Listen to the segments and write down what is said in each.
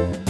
In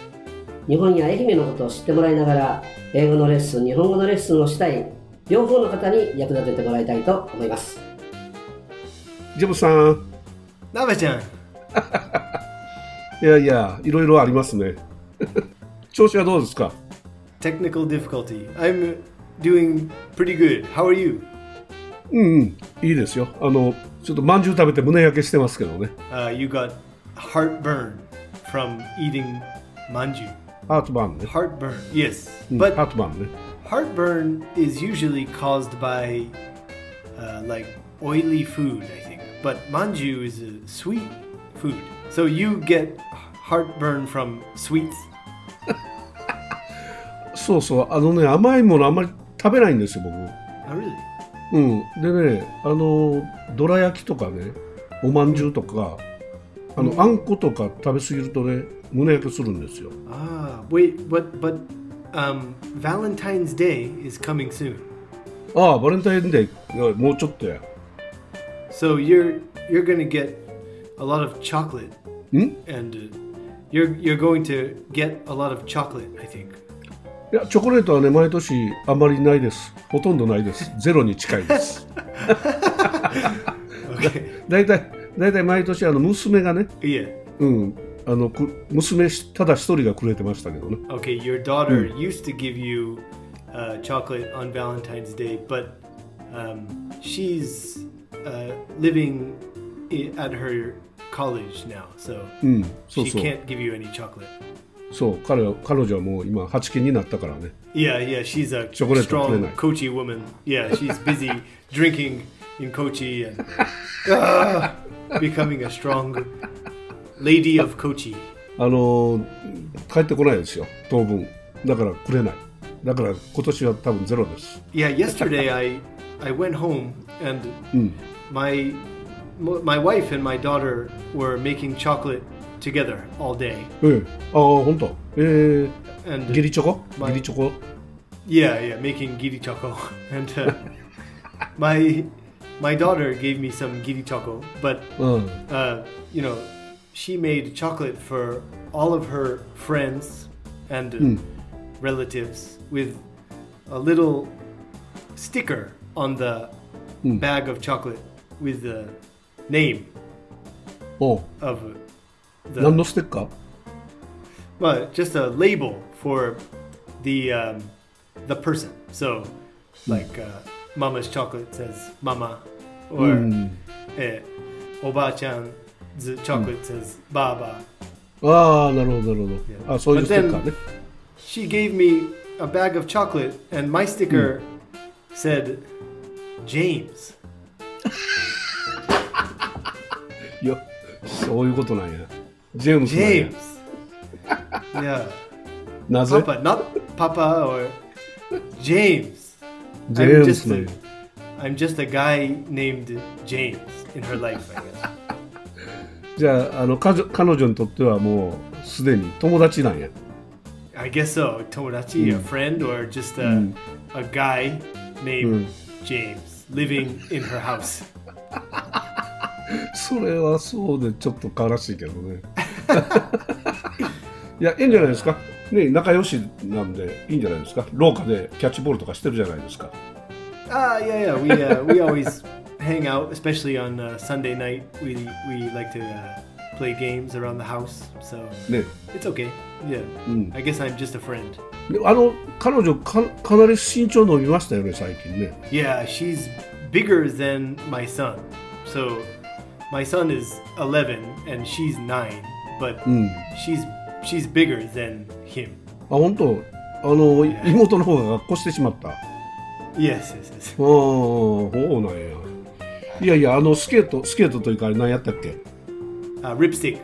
日本や愛媛のことを知ってもらいながら英語のレッスン日本語のレッスンをしたい両方の方に役立ててもらいたいと思いますジェブさん、なべちゃん、いやいや、いろいろありますね。調子はどうですか？Technical difficulty. I'm doing pretty good. How are you? うんうん、いいですよ。あの、ちょっとまんじゅう食べて胸焼けしてますけどね。Uh, you got heartburn from eating manju. ハートバーンね。Heartburn, yes. うん But ハートバーンね。heartburn is usually caused by uh, like oily food, I think. But manju is a sweet food. So you get heartburn from sweets. そうそう、あのね、甘いものあんまり食べないんですよ、僕。Oh, really? うん。でね、あの、どら焼きとかね、おまんじゅうとか、あの、あんことか食べ過ぎるとね、胸焼けするんですよ。Ah, wait, but but um, Valentine's Day is coming soon. ああ、バレンタインデー、もうちょっとや。So you're you're gonna get a lot of chocolate, ん and uh, you're you're going to get a lot of chocolate. I think. いや、チョコレートはね、毎年あまりないです。ほとんどないです。ゼロに近いです。Okay. 大体、大体毎年あの娘がね、yeah. うん、あのく娘ただ一人がくれてましたけどね。Okay. Your daughter used to give you uh, chocolate on Valentine's Day, but um, she's uh, living at her college now, so うん、そう she そう。can't give you any chocolate. そう彼は彼女はもう今8期になったからね。Yeah, yeah, she's a strong. Kochi woman. Yeah, she's busy drinking in Kochi and ah, becoming a strong lady of Kochi. あのー帰ってこないですよ当分。だからくれない。だから今年は多分ゼロです。 Yeah, yesterday I I went home and うん。 my my wife and my daughter were making chocolate together all day. ええ、ああ本当。え And ー、ギリチョコ？まギリチョコ？ Yeah, yeah, making giri choco. And uh, my my daughter gave me some giri choco, but うん。 uh, you know, she made chocolate for all of her friends and mm. relatives with a little sticker on the mm. bag of chocolate with the name oh. of the. No sticker. Well, just a label for the um, the person. So, hmm. like uh, Mama's chocolate says Mama, or mm. eh, Oba-chan ん。 eh, Oba-chan's chocolate says Baba. ああなるほどなるほど。 Yeah. あそういう But ステッカー then- ね。 She gave me a bag of chocolate, and my sticker said James. いやそういうことなんや。ジェームスなんや James. yeah. なぜ？ Papa, not Papa or James. ジェー I'm ム just スなん a, や。 I'm just a guy named James in her life, I guess. じゃああの彼女にとってはもうすでに友達なんや。I guess so. Tomodachi, a Mm. friend, or just a, Mm. a guy named Mm. James living in her house. それはそうでちょっと悲しいけどね。いや、いいんじゃないですか？ね、仲良しなんでいいんじゃないですか？廊下でキャッチボールとかしてるじゃないですか。Ah, yeah, yeah. We uh, we always hang out, especially on uh, Sunday night. We we like to uh, play games around the house, so ね、 it's okay. Yeah. Mm. I guess I'm just a friend. であの彼女かかなり身長伸びましたよね最近ね Yeah, she's bigger than my son. So my son is 11 and she's 9, but she's she's bigger than him. あ本当あの妹の方が学校してしまったあ Yes, yes, yes. あそうなんや いやいやあのスケートスケートというかあれ何やったっけ Uh, ripstick.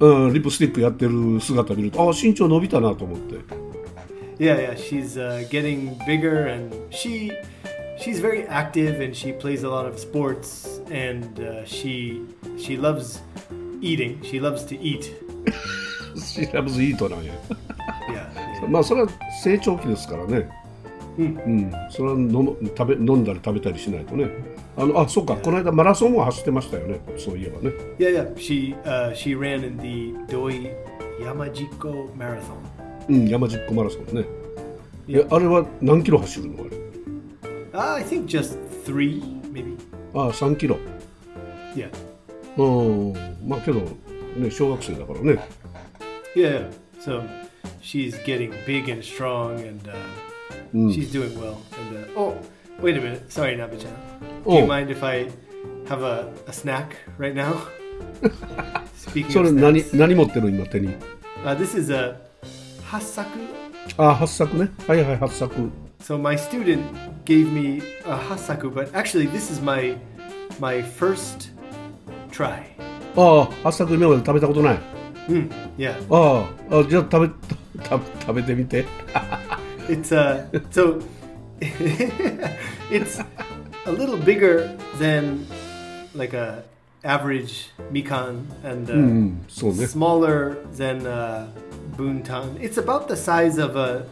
うん、リップスティックやってる姿見るとあ身長伸びたなと思って Yeah, yeah, she's uh, getting bigger and she she's very active and she plays a lot of sports and uh, she she loves eating. She loves to eat. シラブズイートなんや Yeah. yeah. まあそれは成長期ですからねうん、それは飲む食べ飲んだり食べたりしないとねあのあそうかこの間マラソンも走ってましたよねそういえばね Yeah, yeah. She uh, she ran in the Doi Yamajiko Marathon. うん山実湖マラソンねいやあれは何キロ走るのあれ Uh, I think just three, maybe. ああ3キロ Yeah. うんまあけどね小学生だからね Yeah. yeah. So she's getting big and strong and uh, she's doing well. And uh, oh, wait a minute. Sorry, Nabichan. Do you Oh. mind if I have a, a snack right now? Speaking そ of れ何 snacks, 何持ってる今手に uh, this is a hassaku. あ八作ねはいはい八作 So my student gave me a hassaku, but actually this is my my first try. ああ八作今まで食べたことない Mm, yeah. あああじゃあ食べ食べ食べてみて It's uh so it's a little bigger than like a average mikan and uh, うんそうね smaller than uh, buntan. It's about the size of a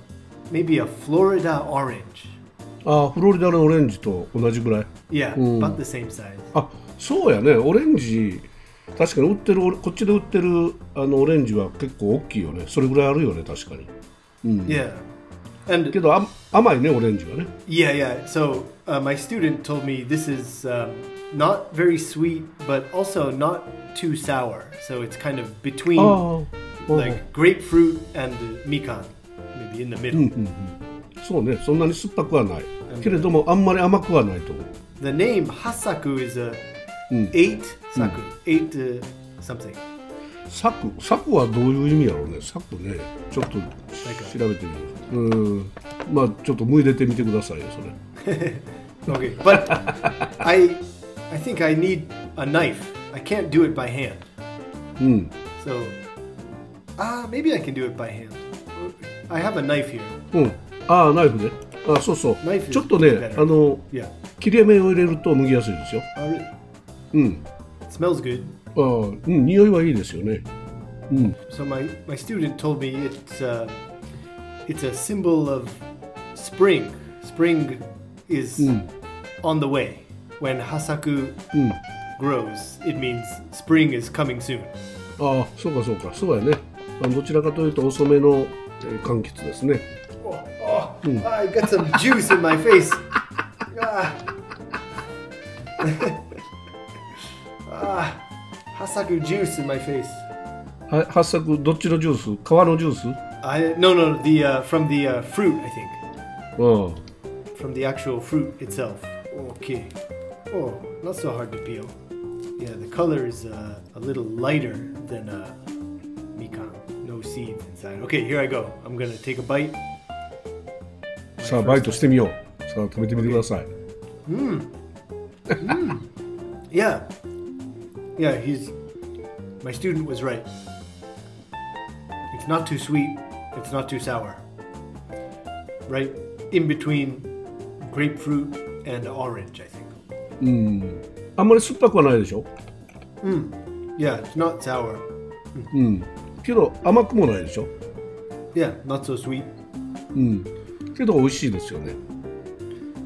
maybe a Florida orange. ああフロリダのオレンジと同じぐらい Yeah, about the same size. あそうやねオレンジ確かに売ってるこっちで売ってるあのオレンジは結構大きいよねそれぐらいあるよね確かに Yeah. And けどあ甘いねオレンジはね Yeah, yeah. So uh, my student told me this is um, not very sweet, but also not too sour. So it's kind of between ああ like grapefruit and uh, mikan, maybe in the middle. そうねそんなに酸っぱくはないけれどもあんまり甘くはないと思う The name hasaku is a eight saku, eight uh, something. サクサクはどういう意味やろうねサクねちょっと調べてみるうんまあちょっと向いててみてくださいよそれ Okay, but I I think I need a knife. I can't do it by hand. うん So ah, maybe I can do it by hand. I have a knife here. うんああナイフであそうそうちょっとね.あの Yeah. 切れ目を入れると剥ぎやすいですよ Oh, really? うん It smells good. ああうん匂いはいいですよね So my, my student told me it's uh, it's a symbol of spring. Spring is on the way. When hasaku grows, it means spring is coming soon. ああそうかそうかそうやねどちらかというと遅めのえー柑橘ですね Oh, oh I got some juice in my face. Ah. ah, hasaku juice in my face. は八作どっちのジュース皮のジュース I no no the uh, from the uh, fruit I think. あ from the actual fruit itself. Okay. Oh, not so hard to peel. Yeah, the color is uh, a little lighter than uh, mikan. No seeds inside. Okay, here I go. I'm gonna take a bite. あさあバイトしてみようさあ食べてみてください Yeah. Yeah, he's. My student was right. It's not too sweet, it's not too sour. Right in between grapefruit and orange, I think. あんまり酸っぱくはないでしょ Yeah, it's not sour. けど甘くもないでしょ Yeah, not so sweet. けど美味しいですよね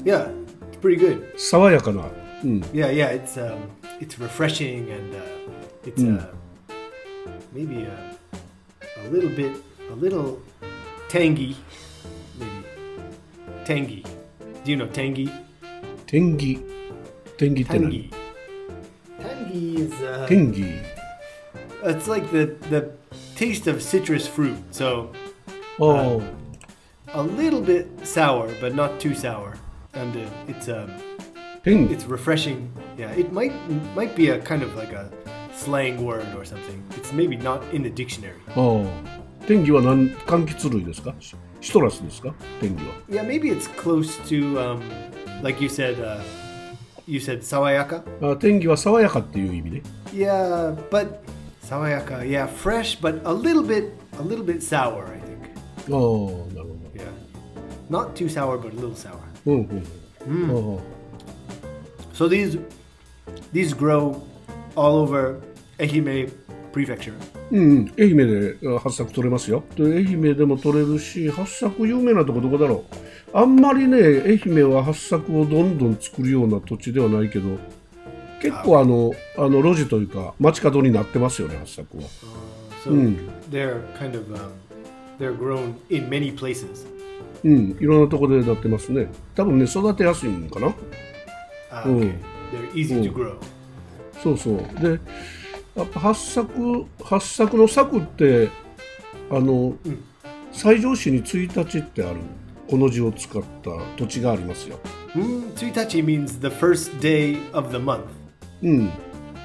Yeah, it's pretty good. 爽やかな、うん、 Yeah, yeah, it's um, it's refreshing and uh, it's mm. uh, maybe a, a little bit a little tangy maybe. Tangy. Do you know tangy? Tangy. Tangy tangy. Tangy is uh, tangy. it's like the the taste of citrus fruit so oh. Um, a little bit sour but not too sour. And uh, it's um 天 it's refreshing. Yeah, it might might be a kind of like a slang word or something. It's maybe not in the dictionary. ああ天気は何柑橘類ですかシシトラスですか天気は Yeah, maybe it's close to um, like you said. Uh, you said sawayaka. あ天気は爽やかっていう意味ね Yeah, but sawayaka. Yeah, fresh, but a little bit a little bit sour. I think. ああなるほど Yeah, not too sour, but a little sour. うんうん、あ So these these grow all over Ehime Prefecture. あうんうん愛媛であ八作取れますよ。で愛媛でも取れるし八作有名なとこどこだろう。あんまりね愛媛は八作をどんどん作るような土地ではないけど結構あのあの路地というか街角になってますよね八作は。So they're kind of um, they're grown in many places. うんいろんなとこでなってますね。多分ね育てやすいのかな Ah, Mm. okay. They're easy to Mm. grow. そうそうでやっぱ八作八作の作ってあの、西条市に1日ってあるこの字を使った土地がありますよ Mm, Tsuitachi means the first day of the month. うん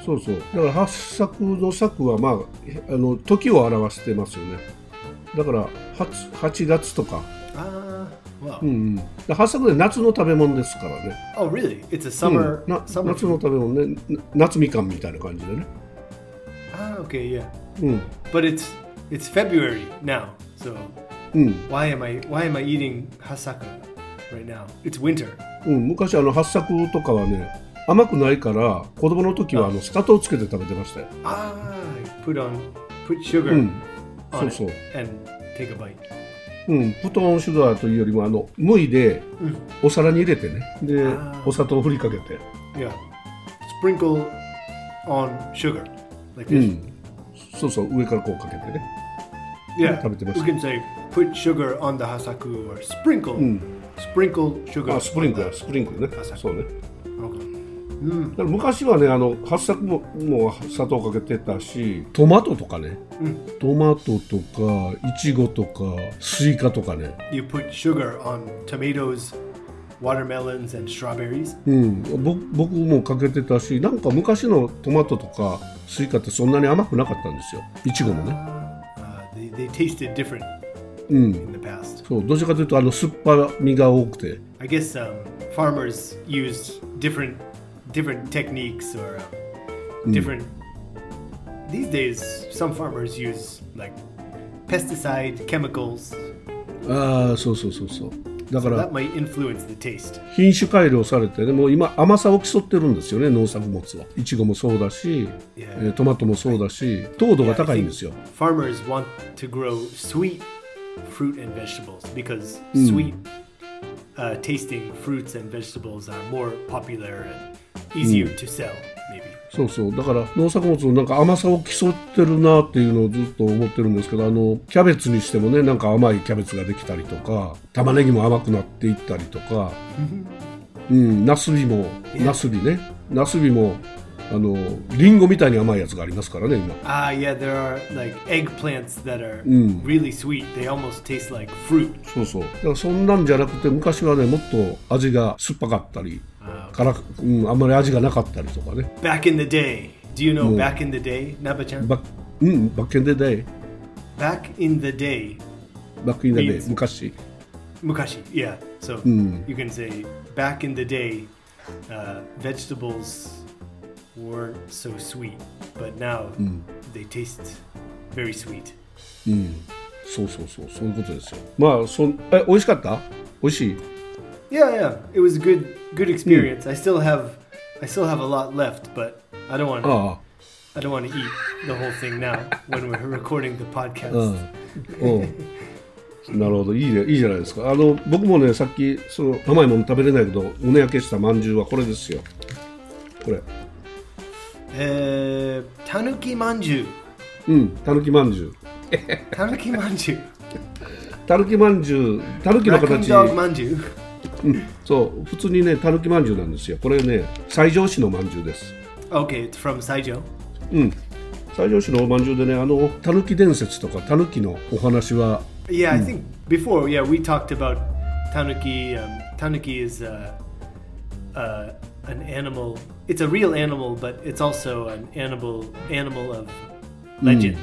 そうそうだから八作の作はまああの時を表してますよねだから 8, 8月とか、Ah, wow. うんうん、で八作で夏の食べ物ですからね、Oh, really? It's a うん summer な summer 夏の.食べ物ねな夏みかんみたいな感じでね Ah, okay, yeah. うん But it's it's February now. So うん why am I why am I eating hasaku right now? It's winter. うん、昔あの八作とかはね甘くないから子供の時はあの砂糖つけて食べてましたよ。Ah, put on put sugar うん、on そう it そう。and take a bite. うん、 put on sugar というよりもあの剥いでお皿に入れてねでお砂糖を振りかけて、Yeah. Sprinkle on sugar like う this. ん、そうそう上からこうかけてね Yeah. 食べてまし You た can say put sugar on the hasaku or sprinkle. うん Sprinkle sugar. あスプリンクルスプリンクルねそうね the- Okay. だから昔はねあの八朔ももう砂糖かけてたしトマトとかね、トマトとかイチゴとかスイカとかね You put sugar on tomatoes, watermelons, and strawberries. うん、ぼ僕もかけてたしなんか昔のトマトとかスイカってそんなに甘くなかったんですよいちごもね Uh, they, they tasted different うん in the past. そうどちらかというとあの酸っぱみが多くて I guess um, farmers used different different techniques or um, different. These days, some farmers use like pesticide chemicals ああそうそうそうそうだから.品種改良されてねもう今甘さを競ってるんですよね農作物はいちごもそうだし、え Yeah. ートマトもそうだし糖度が高いんですよ Farmers want to grow sweet fruit and vegetables because sweet uh, tasting fruits and vegetables are more popular and easier to sell. そうそうだから農作物のなんか甘さを競ってるなっていうのをずっと思ってるんですけどあのキャベツにしてもねなんか甘いキャベツができたりとか玉ねぎも甘くなっていったりとか、うん、ナスビもナスビねナスビもあのリンゴみたいに甘いやつがありますからね今 Ah, yeah, there are like eggplants that are Mm. really sweet. They almost taste like fruit. そうそうだからそんなんじゃなくて昔はねもっと味が酸っぱかったり Uh, 辛く、うん、あんまり味がなかったりとかね back in the day, do you know Mm. back in the day? バッうんバッケンデデイ back in the day, バックインデデイ Means- 昔 mukashi, yeah. So Mm. you can say back in the day, uh, vegetables weren't so sweet, but now they taste very sweet. うんそうそうそうそういうことですよまあそんえ美味しかった美味しい Yeah, yeah, it was a good, good experience. I still have, I still have a lot left, but I don't want, to あ I don't want to eat the whole thing now when we're recording the あ podcast. うんうんなるほどいいねいいじゃないですかあの僕もねさっきその甘いもの食べれないけど胸焼けしたまんじゅうはこれですよこれ Uh, tanuki manju. うんたぬきまんじゅう Tanuki manju. たぬきまんじゅうたぬきの形 dog manju. そう普通にねたぬきまんじゅうなんですよこれね西条市のまんじゅうです Okay, it's from Saijo. うん西条市のおまんじゅうでねあのたぬき伝説とかたぬきのお話は Yeah, I think before, yeah, we talked about tanuki. Um, tanuki is uh, uh, an animal. It's a real animal, but it's also an animal animal of legends,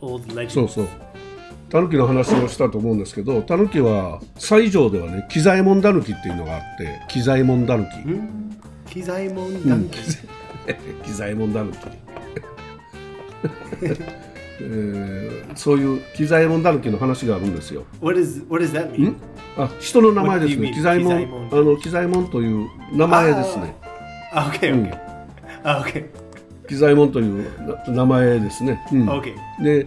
old そう legends. そうたぬきの話をしたと思うんですけどたぬきは西条ではね喜左衛門たぬきっていうのがあって喜左衛門たぬき Kizaemon Danki. 喜左衛門たぬきえーそういう喜左衛門たぬきの話があるんですよ。What is what does that mean? あ人の名前ですね?喜左衛門喜左衛門？あの喜左衛門という名前ですね。Ah, okay, okay, Ah, okay, 喜左衛門というな名前ですね、うん。Okay. で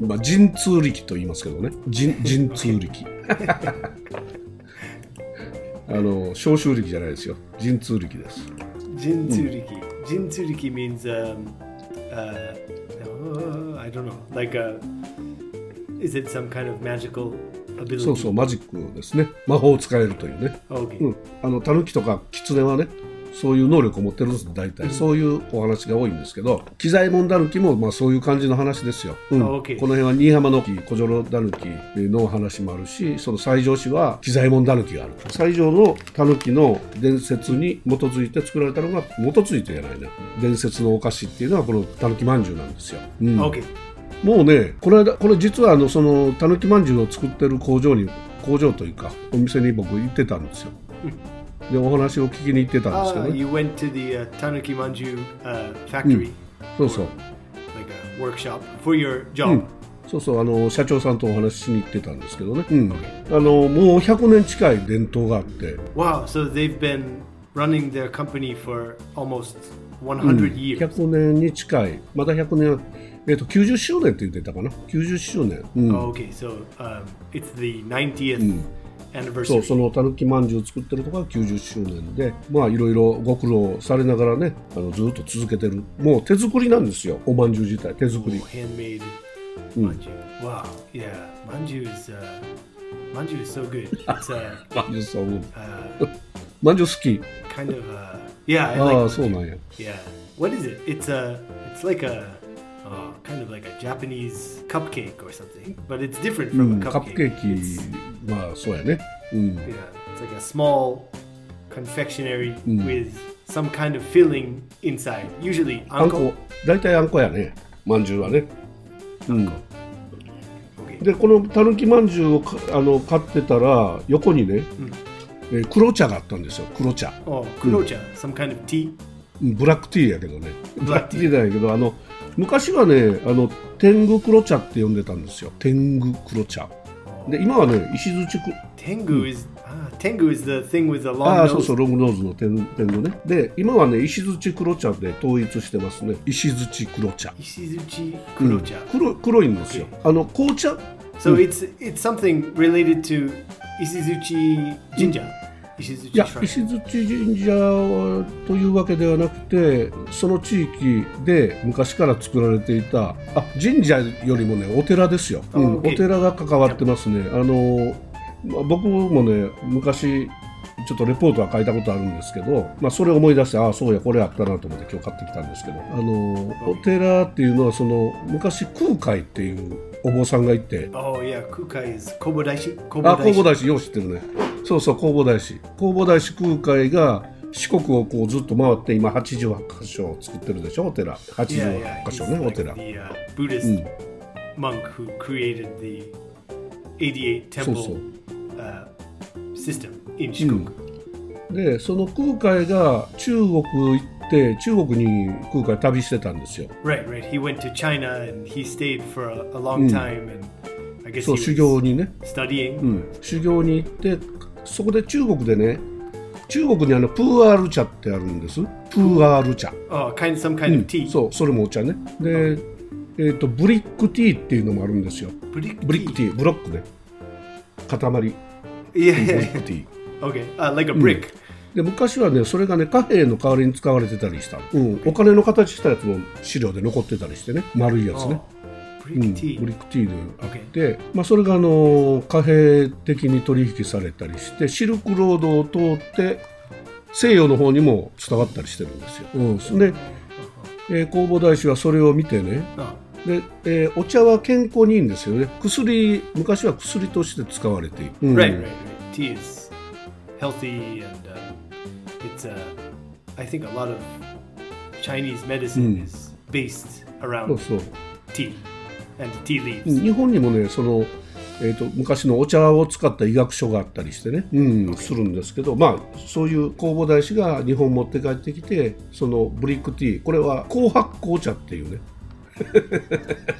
まあ、神通力と言いますけどね、神, 通力。あの、召集力じゃないですよ、神通力です。神通力、う、神通力 means、I don't know, like is it some kind of magical ability? そうそう、マジックですね、魔法を使えるというね。あの、狸とか狐はね。そういう能力を持ってるんです大体、そういうお話が多いんですけど機材門タヌキもまあそういう感じの話ですよ、うん。この辺は新居浜の木小城タヌキの話もあるしその西条市は機材門タヌキがある西条のタヌキの伝説に基づいて作られたのが基づいてじゃないな伝説のお菓子っていうのはこのタヌキまんじゅうなんですよ、うん.もうね、この間、これ実はあのそのたぬきまんじゅうを作ってる工場に、工場というか、お店に僕行ってたんですよ。で、お話を聞きに行ってたんですけ Ah, どね。you went to the uh, Tanuki Manju uh, factory, そうそう。like a workshop for your job. うんそうそう、あの、社長さんとお話ししに行ってたんですけどね。うん。あの、もう100年近い伝統があって、Wow, so they've been running their company for almost 100 years. 100年に近い、まだ100年、えっと、90周年って言ってたかな。90周年。うん。Oh, okay, so um, it's the 90th そう.そのたぬきまんじゅうを作ってるところが90周年でまあいろいろご苦労されながらねあのずっと続けてるもう手作りなんですよおまんじゅう自体手作り Oh, handmade manju. Wow, yeah, manju is uh, manju is so good. It's uh, まんじゅうそう uh, まんじゅう好き kind of uh, yeah, I あ like あ manju. そうなんや Yeah. What is it? It's a it's like a oh, kind of like a Japanese cupcake or something, but it's different う from ん a カッ cupcake. プケーキまあそうやね。うん。Yeah, it's like a small confectionery with some kind of filling inside. Usually あん.こ大体あんこやね。まんじゅうはね。うん.でこのたぬきまんじゅうをかあの買ってたら横にね、えー黒茶があったんですよ。黒茶。Oh, kurocha, some kind of tea? うんブラックティーやけどね。ブラックティーブラックティーじゃないけどあの昔はねあの天狗黒茶って呼んでたんですよ。天狗黒茶で今はね石津地天狗 is、う天狗 is the thing with a long、そうそう、ロンノーズの天,天狗ね。で、今はね、石槌黒茶で統一してますね。石槌黒茶。石槌黒茶、黒。黒いんですよ。あの、紅茶？So、うん、it's it something related to 石槌神社、い Ishizuchi や.石槌神社はというわけではなくてその地域で昔から作られていたあ神社よりもねお寺ですよ、うんお寺が関わってますね。あの、まあ僕もね昔ちょっとレポートは書いたことあるんですけど、まあ、それを思い出してああそうやこれあったなと思って今日買ってきたんですけどあのお寺っていうのはその昔空海っていうお坊さんがいて。おいや、空海です。大師。弘法大師。あ、弘法大師、よう知ってるね。そうそう、弘法大師。弘法大師空海が四国をこうずっと回って、今、88箇所を作ってるでしょ、お寺。88箇所ね、お寺。そうそう、で、その空海が中国、っ中国に空海旅してたんですよ。そう、修行にね。修行に行、そこで中国でね、中国にあのプーアール茶ってあるんです。プーアール茶。あ、oh, ん some kind of tea、そう、それもお茶ね。で、えっと、ブリックティーっていうのもあるんですよ。ブリ,ックティー、ブロックね。塊。い、ブリックティー。Okay, uh, like a brick.、で昔はねそれがね貨幣の代わりに使われてたりした。の、うん、お金の形したやつも資料で残ってたりしてね。丸いやつね、Oh, うん、ブリ.ックティーであって、まあ、それがあの貨幣的に取引されたりしてシルクロードを通って西洋の方にも伝わったりしてるんですよ。うん、で、えー弘法大師はそれを見てね。Oh. で、えーお茶は健康にいいんですよね。薬昔は薬として使われている、うん。Right, right, right. I think a lot of Chinese medicine is based そう around そう tea and tea leaves. 日本にもねその、えー、と昔のお茶を使った医学書があったりしてね、うん、するんですけどまあそういう弘法大師が日本持って帰ってきてそのブリックティーこれは紅白紅茶っていうね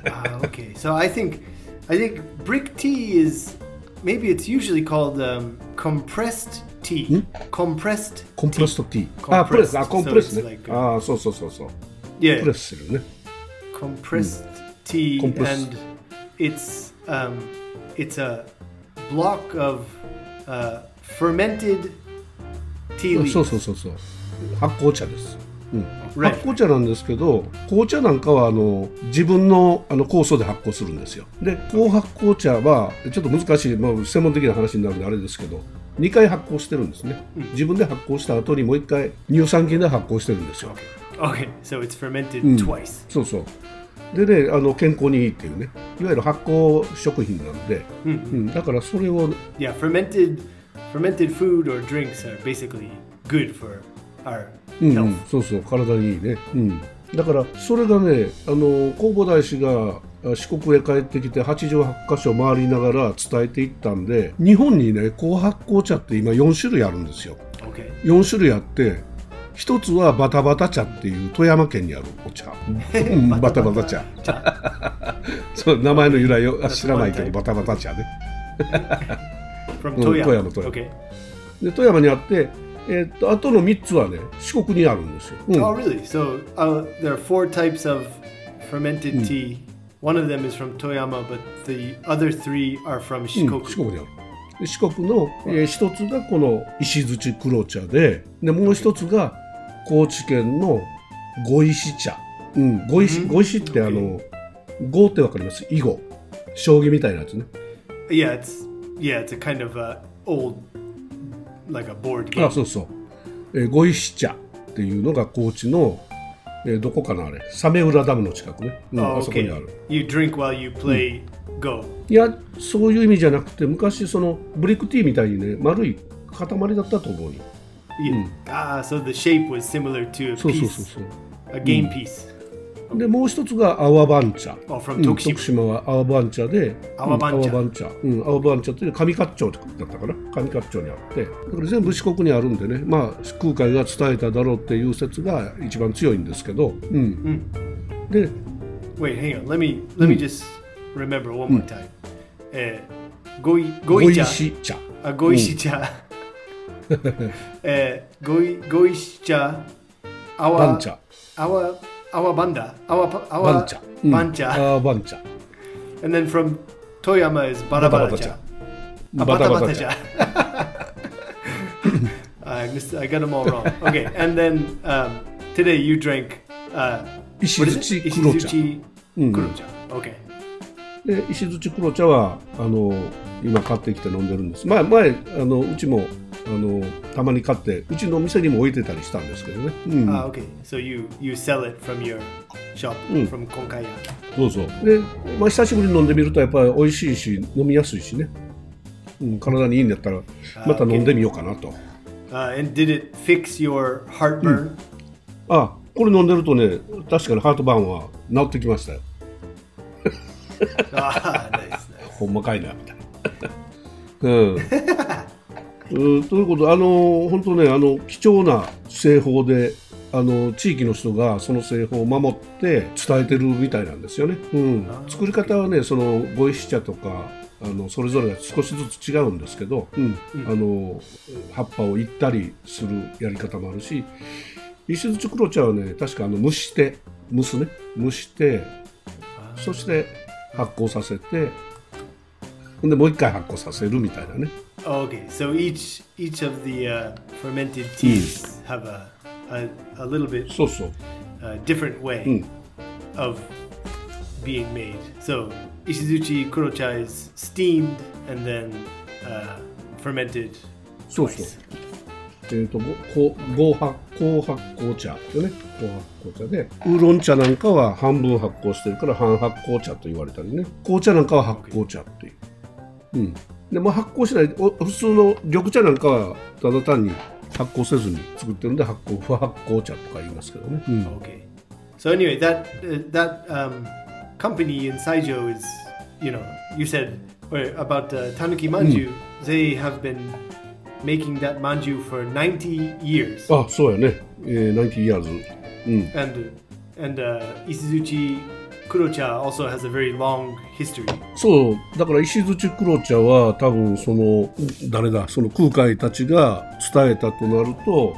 Ah, okay. So I think I think brick tea is maybe it's usually called um, compressed tea. Compressed コンプレ tea. ストティーあプレスあコンプレス So ね。like, あそうそうそうそう。プ Yeah, レスするね。Compressed tea, Compressed. and it's um, it's a block of uh, fermented tea そう leaves. そうそうそう。発酵茶です、うん、Right. 発酵茶なんですけど紅茶なんかはあの自分のあの酵素で発酵するんですよ。で高発酵茶はちょっと難しい、まあ、専門的な話になるんであれですけど2回発酵してるんですね、自分で発酵した後にもう1回乳酸菌で発酵してるんですよ。Okay, so it's fermented Mm. twice. そうそう。でねあの健康にいいっていうね。いわゆる発酵食品なんで、うん、だからそれを Yeah, fermented fermented food or drinks are basically good for our うん。う health. ん、そうそう。体にいいね、うん、だからそれがねあの弘法大師があ四国へ帰ってきて八条八箇所回りながら伝えていったんで日本にね紅発酵茶って今4種類あるんですよ Okay. 4種類あって一つはバタバタ茶っていう富山県にあるお茶、うん、バタバタ茶 そう名前の由来をあ 知らないけどバタバタ茶ね Mm, Toyama. Toyama, Toyama. Okay. で富山にあってえーっとあとの3つはね四国にあるんですよ、うん Oh, really? So uh, there are four types of fermented tea. One of them is from Toyama, but the other three are from うん Shikoku. 四国にあるで四国の、えー一つがこの石槌黒茶ででもう一つが高知県の五石茶、うん、五石うん五石ってあの碁ってわかります囲碁将棋みたいなやつね Yeah, it's yeah, it's a kind of uh, old, like a board game. あそうそう、えー、五石茶っていうのが高知の、えー、どこかなあれ。サメウラダムの近くね、うん oh, okay. あそこにある。You drink while you play、うん、Go いやそういう意味じゃなくて昔そのブリックティーみたいにね丸い塊だったと思うよ Yeah.、うん、Ah, so the shape was similar to a piece そうそうそうそう。A game piece、うん。でもう一つが泡番茶、徳島は泡番茶で、泡番茶泡番茶って上勝町だったかな、上勝町にあって、だから全部四国にあるんでね、まあ、空海が伝えただろうっていう説が一番強いんですけど、で、Wait, hang on, let me, let me just remember one more time.、うん、え、え、ごい、ごいし茶、泡番茶。And then from Toyama is barabara Barabara cha. cha. Ah, バタバ bata タ bata 茶 cha. I missed. I got them all wrong. Okay, and then um, today you drank. Uh, is Ishizuchi うん Kurocha. Okay. で石槌黒茶はあの今買ってきて飲んでるんです前前あのうちもあのたまに買ってうちの店にも置いてたりしたんですけどね、うん Ah, okay. So you you sell it from your shop Mm. from Konkaya. そうそうで、まあ、久しぶりに飲んでみるとやっぱり美味しいし飲みやすいしね、うん、体にいいんだったらまた飲んでみようかなと、Uh, and did it fix your heartburn? あこれ飲んでるとね確かにハートバーンは治ってきましたよ ah, nice, nice. ほんまかいなみたいな。うん うん。ということであの本当ねあの貴重な製法であの地域の人がその製法を守って伝えてるみたいなんですよね。うん、作り方はねその五石茶とかあのそれぞれが少しずつ違うんですけど、うん。あの葉っぱをいったりするやり方もあるし石槌黒茶はね確かあの蒸して蒸すね。蒸してそして発酵させてほんでもう一回発酵させるみたいなね Oh, okay, so each each of the uh, fermented teas have a, a a little bit そうそう uh, different way of being made. So Ishizuchi Kurocha is steamed and then uh, fermented そうそう.えー、とごこ合発酵発酵茶ですよね合発酵茶でウーロン茶なんかは半分発酵してるから半発酵茶と言われたりね紅茶なんかは発酵茶っていう、うん、でも発酵しないお普通の緑茶なんかはただ単に発酵せずに作ってるんで発酵不発酵茶とか言いますけどね、うん、Okay. So anyway, that uh, that um, company in Saijo is, you know, you said or about uh, Tanuki Manju. They have been making that manju for 90 years, あそうやね、えー、90 years うん and and uh, Isuzuchi Kurocha also has a very long history. そうだから石槌黒茶は多分その誰だその空海たちが伝えたとなると、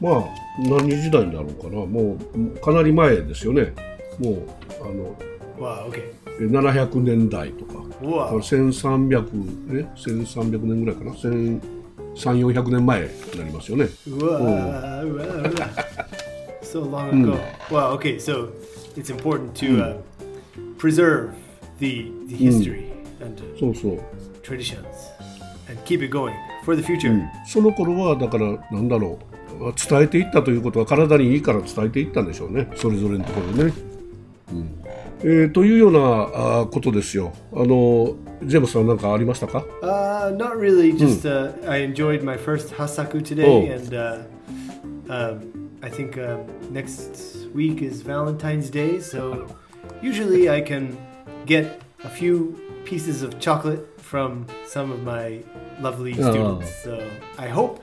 まあ何時代になるのかなもうかなり前ですよねもうあの Wow. Okay. え700年代とか Wow. 1300え？1300年ぐらいかな？1300400年前になりますよね Wow, wow, wow. so long ago. Wow. Okay. So it's important to uh, preserve the the history and uh, そうそう traditions and keep it going for the future. その頃はだからなんだろう伝えていったということは体にいいから伝えていったんでしょうねそれぞれのところでね。うんえーというようなあーことですよ。あのジェームスさん何かありましたか Uh, not really. Just uh, I enjoyed my first hasaku today, Oh. and uh, um, I think uh, next week is Valentine's Day. So usually I can get a few pieces of chocolate from some of my lovely Oh. students. So I hope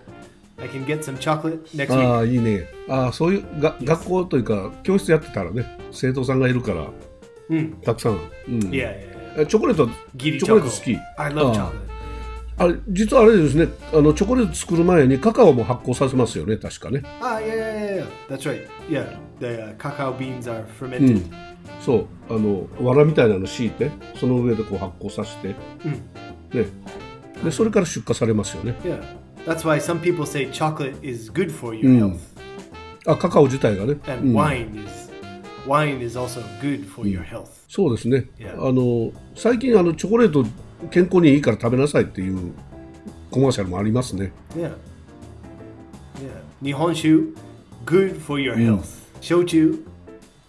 I can get some chocolate next あ week. あいいねああそういうが学校というか教室やってたらね生徒さんがいるから、 Mm. たくさん、うん、 Yeah, yeah, yeah. えチョコレート Giri チョコレー choco. ト好き I love あ chocolate. あれ実はあれですねあのチョコレート作る前にカカオも発酵させますよね確かね Ah, yeah, yeah, yeah. That's right. Yeah, the uh, cacao beans are fermented. そうあの藁みたいなの敷いてその上でこう発酵させて、ねでそれから出荷されますよね Yeah. That's why some people say chocolate is good for your health. あカカオ自体がね、and wine is wine is also good for your health. そうですね.あの最近あのチョコレート健康にいいから食べなさいっていうコマーシャルもありますね Yeah. Yeah. Nihonshu, good for your health. Shochu,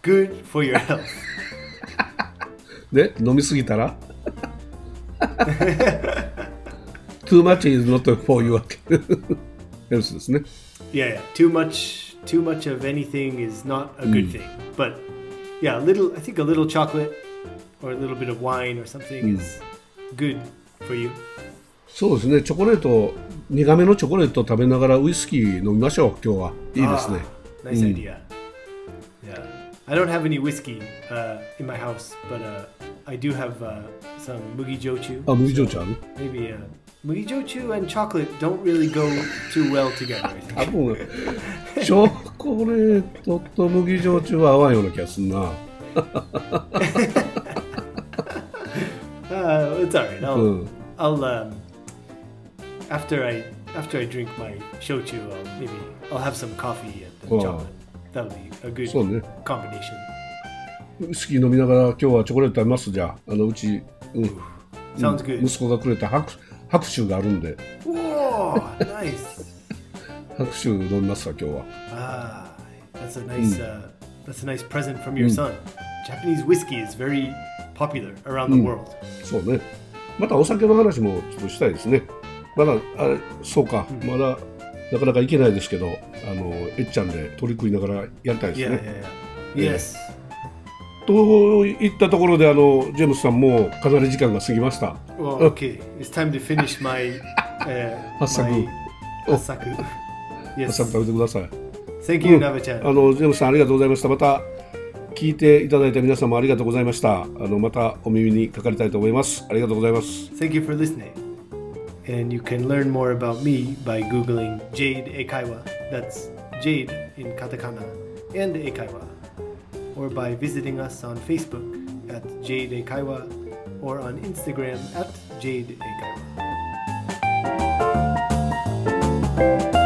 good for your health. で飲みすぎたら Too much is not for you ヘルスですね yeah, yeah. Too much too much of anything is not a good thing. But yeah, a little I think a little chocolate or a little bit of wine or something is good for you. そうですねチョコレート苦めのチョコレートを食べながらウイスキー飲みましょう今日はいいですね Ah, nice idea. Yeah. I don't have any whiskey uh, in my house, but uh, I do have uh, some mugi jochu. あ麦焼酎ある Maybe uh, mugi jochu and chocolate don't really go too well together. I 多 think. 分チョコレートと麦焼酎は合わんような気がするな Uh, it's all right. I'll, うん I'll um, after I after I drink my shochu, I'll maybe I'll have some coffee and Oh. chocolate. That'll be a good combination. ウイスキー飲みながら今日はチョコレート食べますじゃああのうち、うん.息子がくれた白白酒があるんで Whoa, nice. 白州飲みますか今日は。ああ、that's a nice、うん uh, that's a nice present from your son.、うん、Japanese whiskey is very popular around the world.、うん、そうね。またお酒の話もちょっとしたいですね。まだあれそうか、うん、まだなかなか行けないですけど、あのえっちゃんで取り組みながらやりたいですね。Yes. ったところであのジェームスさんもかり時間が過ぎました。Well, thank you, うん、鍋ちゃん。あの、ジェームさんありがとうございました。また聞いていただいた皆様ありがとうございました。あの、またお耳にかかりたいと思います。ありがとうございます。Thank you for listening. And you can learn more about me by googling Jade Eikaiwa. That's Jade in katakana and Eikaiwa. Or by visiting us on Facebook at Jade Eikaiwa or on Instagram at Jade you